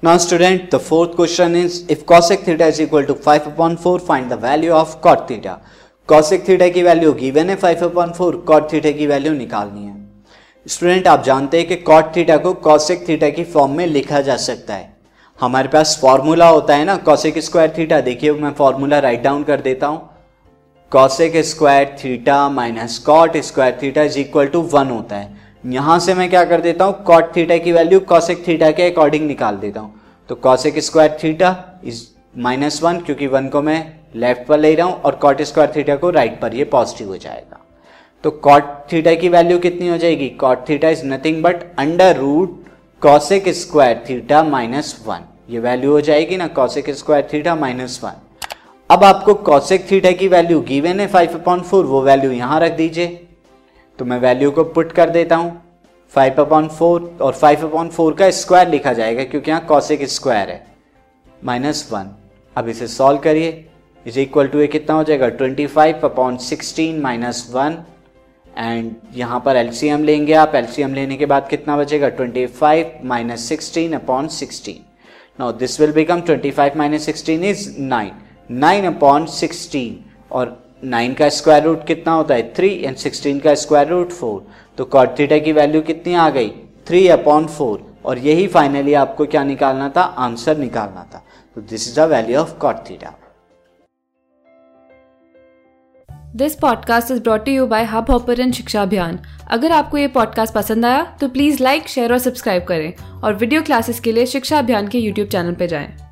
Now student, the fourth question is if cosec theta is equal to 5 upon 4, find the value of cot theta. cosec theta की value given है 5 upon 4, cot theta की value निकालनी है। Student आप जानते हैं कि cot theta को cosec थीटा की फॉर्म में लिखा जा सकता है। हमारे पास फॉर्मूला होता है ना cosec स्क्वायर थीटा देखिए मैं फॉर्मूला राइट डाउन कर देता हूँ। Cosec square theta minus cot square theta is equal to one होता है। यहाँ से मैं क्या कर देता हूँ कॉट थीटा की वैल्यू कॉसेक थीटा के अकॉर्डिंग निकाल देता हूँ। तो cosec square theta is minus one क्योंकि वन को मैं लेफ़्ट पर ले रहा हूँ और कॉट स्क्वायर थीटा को राइट पर, ये पॉजिटिव हो जाएगा। तो कॉट थीटा की वैल्यू कितनी हो जाएगी? Cot theta is nothing but under root cosec square theta minus one ये वैल्यू हो जाएगी ना cosec square theta minus one अब आपको कॉसेक थीटा की वैल्यू गिवन है फाइव अपॉइंट फोर वो वैल्यू यहाँ रख दीजिए। तो मैं वैल्यू को पुट कर देता हूँ। फाइव अपॉन फोर और फाइव अपॉन फोर का स्क्वायर लिखा जाएगा क्योंकि यहाँ कॉसिक स्क्वायर है। माइनस वन अब इसे सॉल्व करिए। इज़ इक्वल टू ए कितना हो जाएगा? Twenty five upon sixteen minus one and यहाँ पर एलसीएम लेंगे आप। एलसीएम लेने के बाद कितना बचेगा? Twenty five minus sixteen upon sixteen now this will become twenty five minus sixteen is nine nine upon sixteen और नाइन का स्क्वायर रूट कितना होता है? थ्री एंड सिक्सटीन का स्क्वायर रूट फोर तो कॉट थीटा की वैल्यू कितनी आ गई? थ्री अपॉन फोर और यही फाइनली आपको क्या निकालना था? आंसर निकालना था। तो this is the value of cot theta this podcast is brought you by Hubhopper शिक्षा अभियान अगर आपको ये पॉडकास्ट पसंद आया तो प्लीज़ लाइक शेयर और सब्सक्राइब करें। और वीडियो क्लासेस के लिए शिक्षा अभियान के यूट्यूब चैनल पर जाएँ।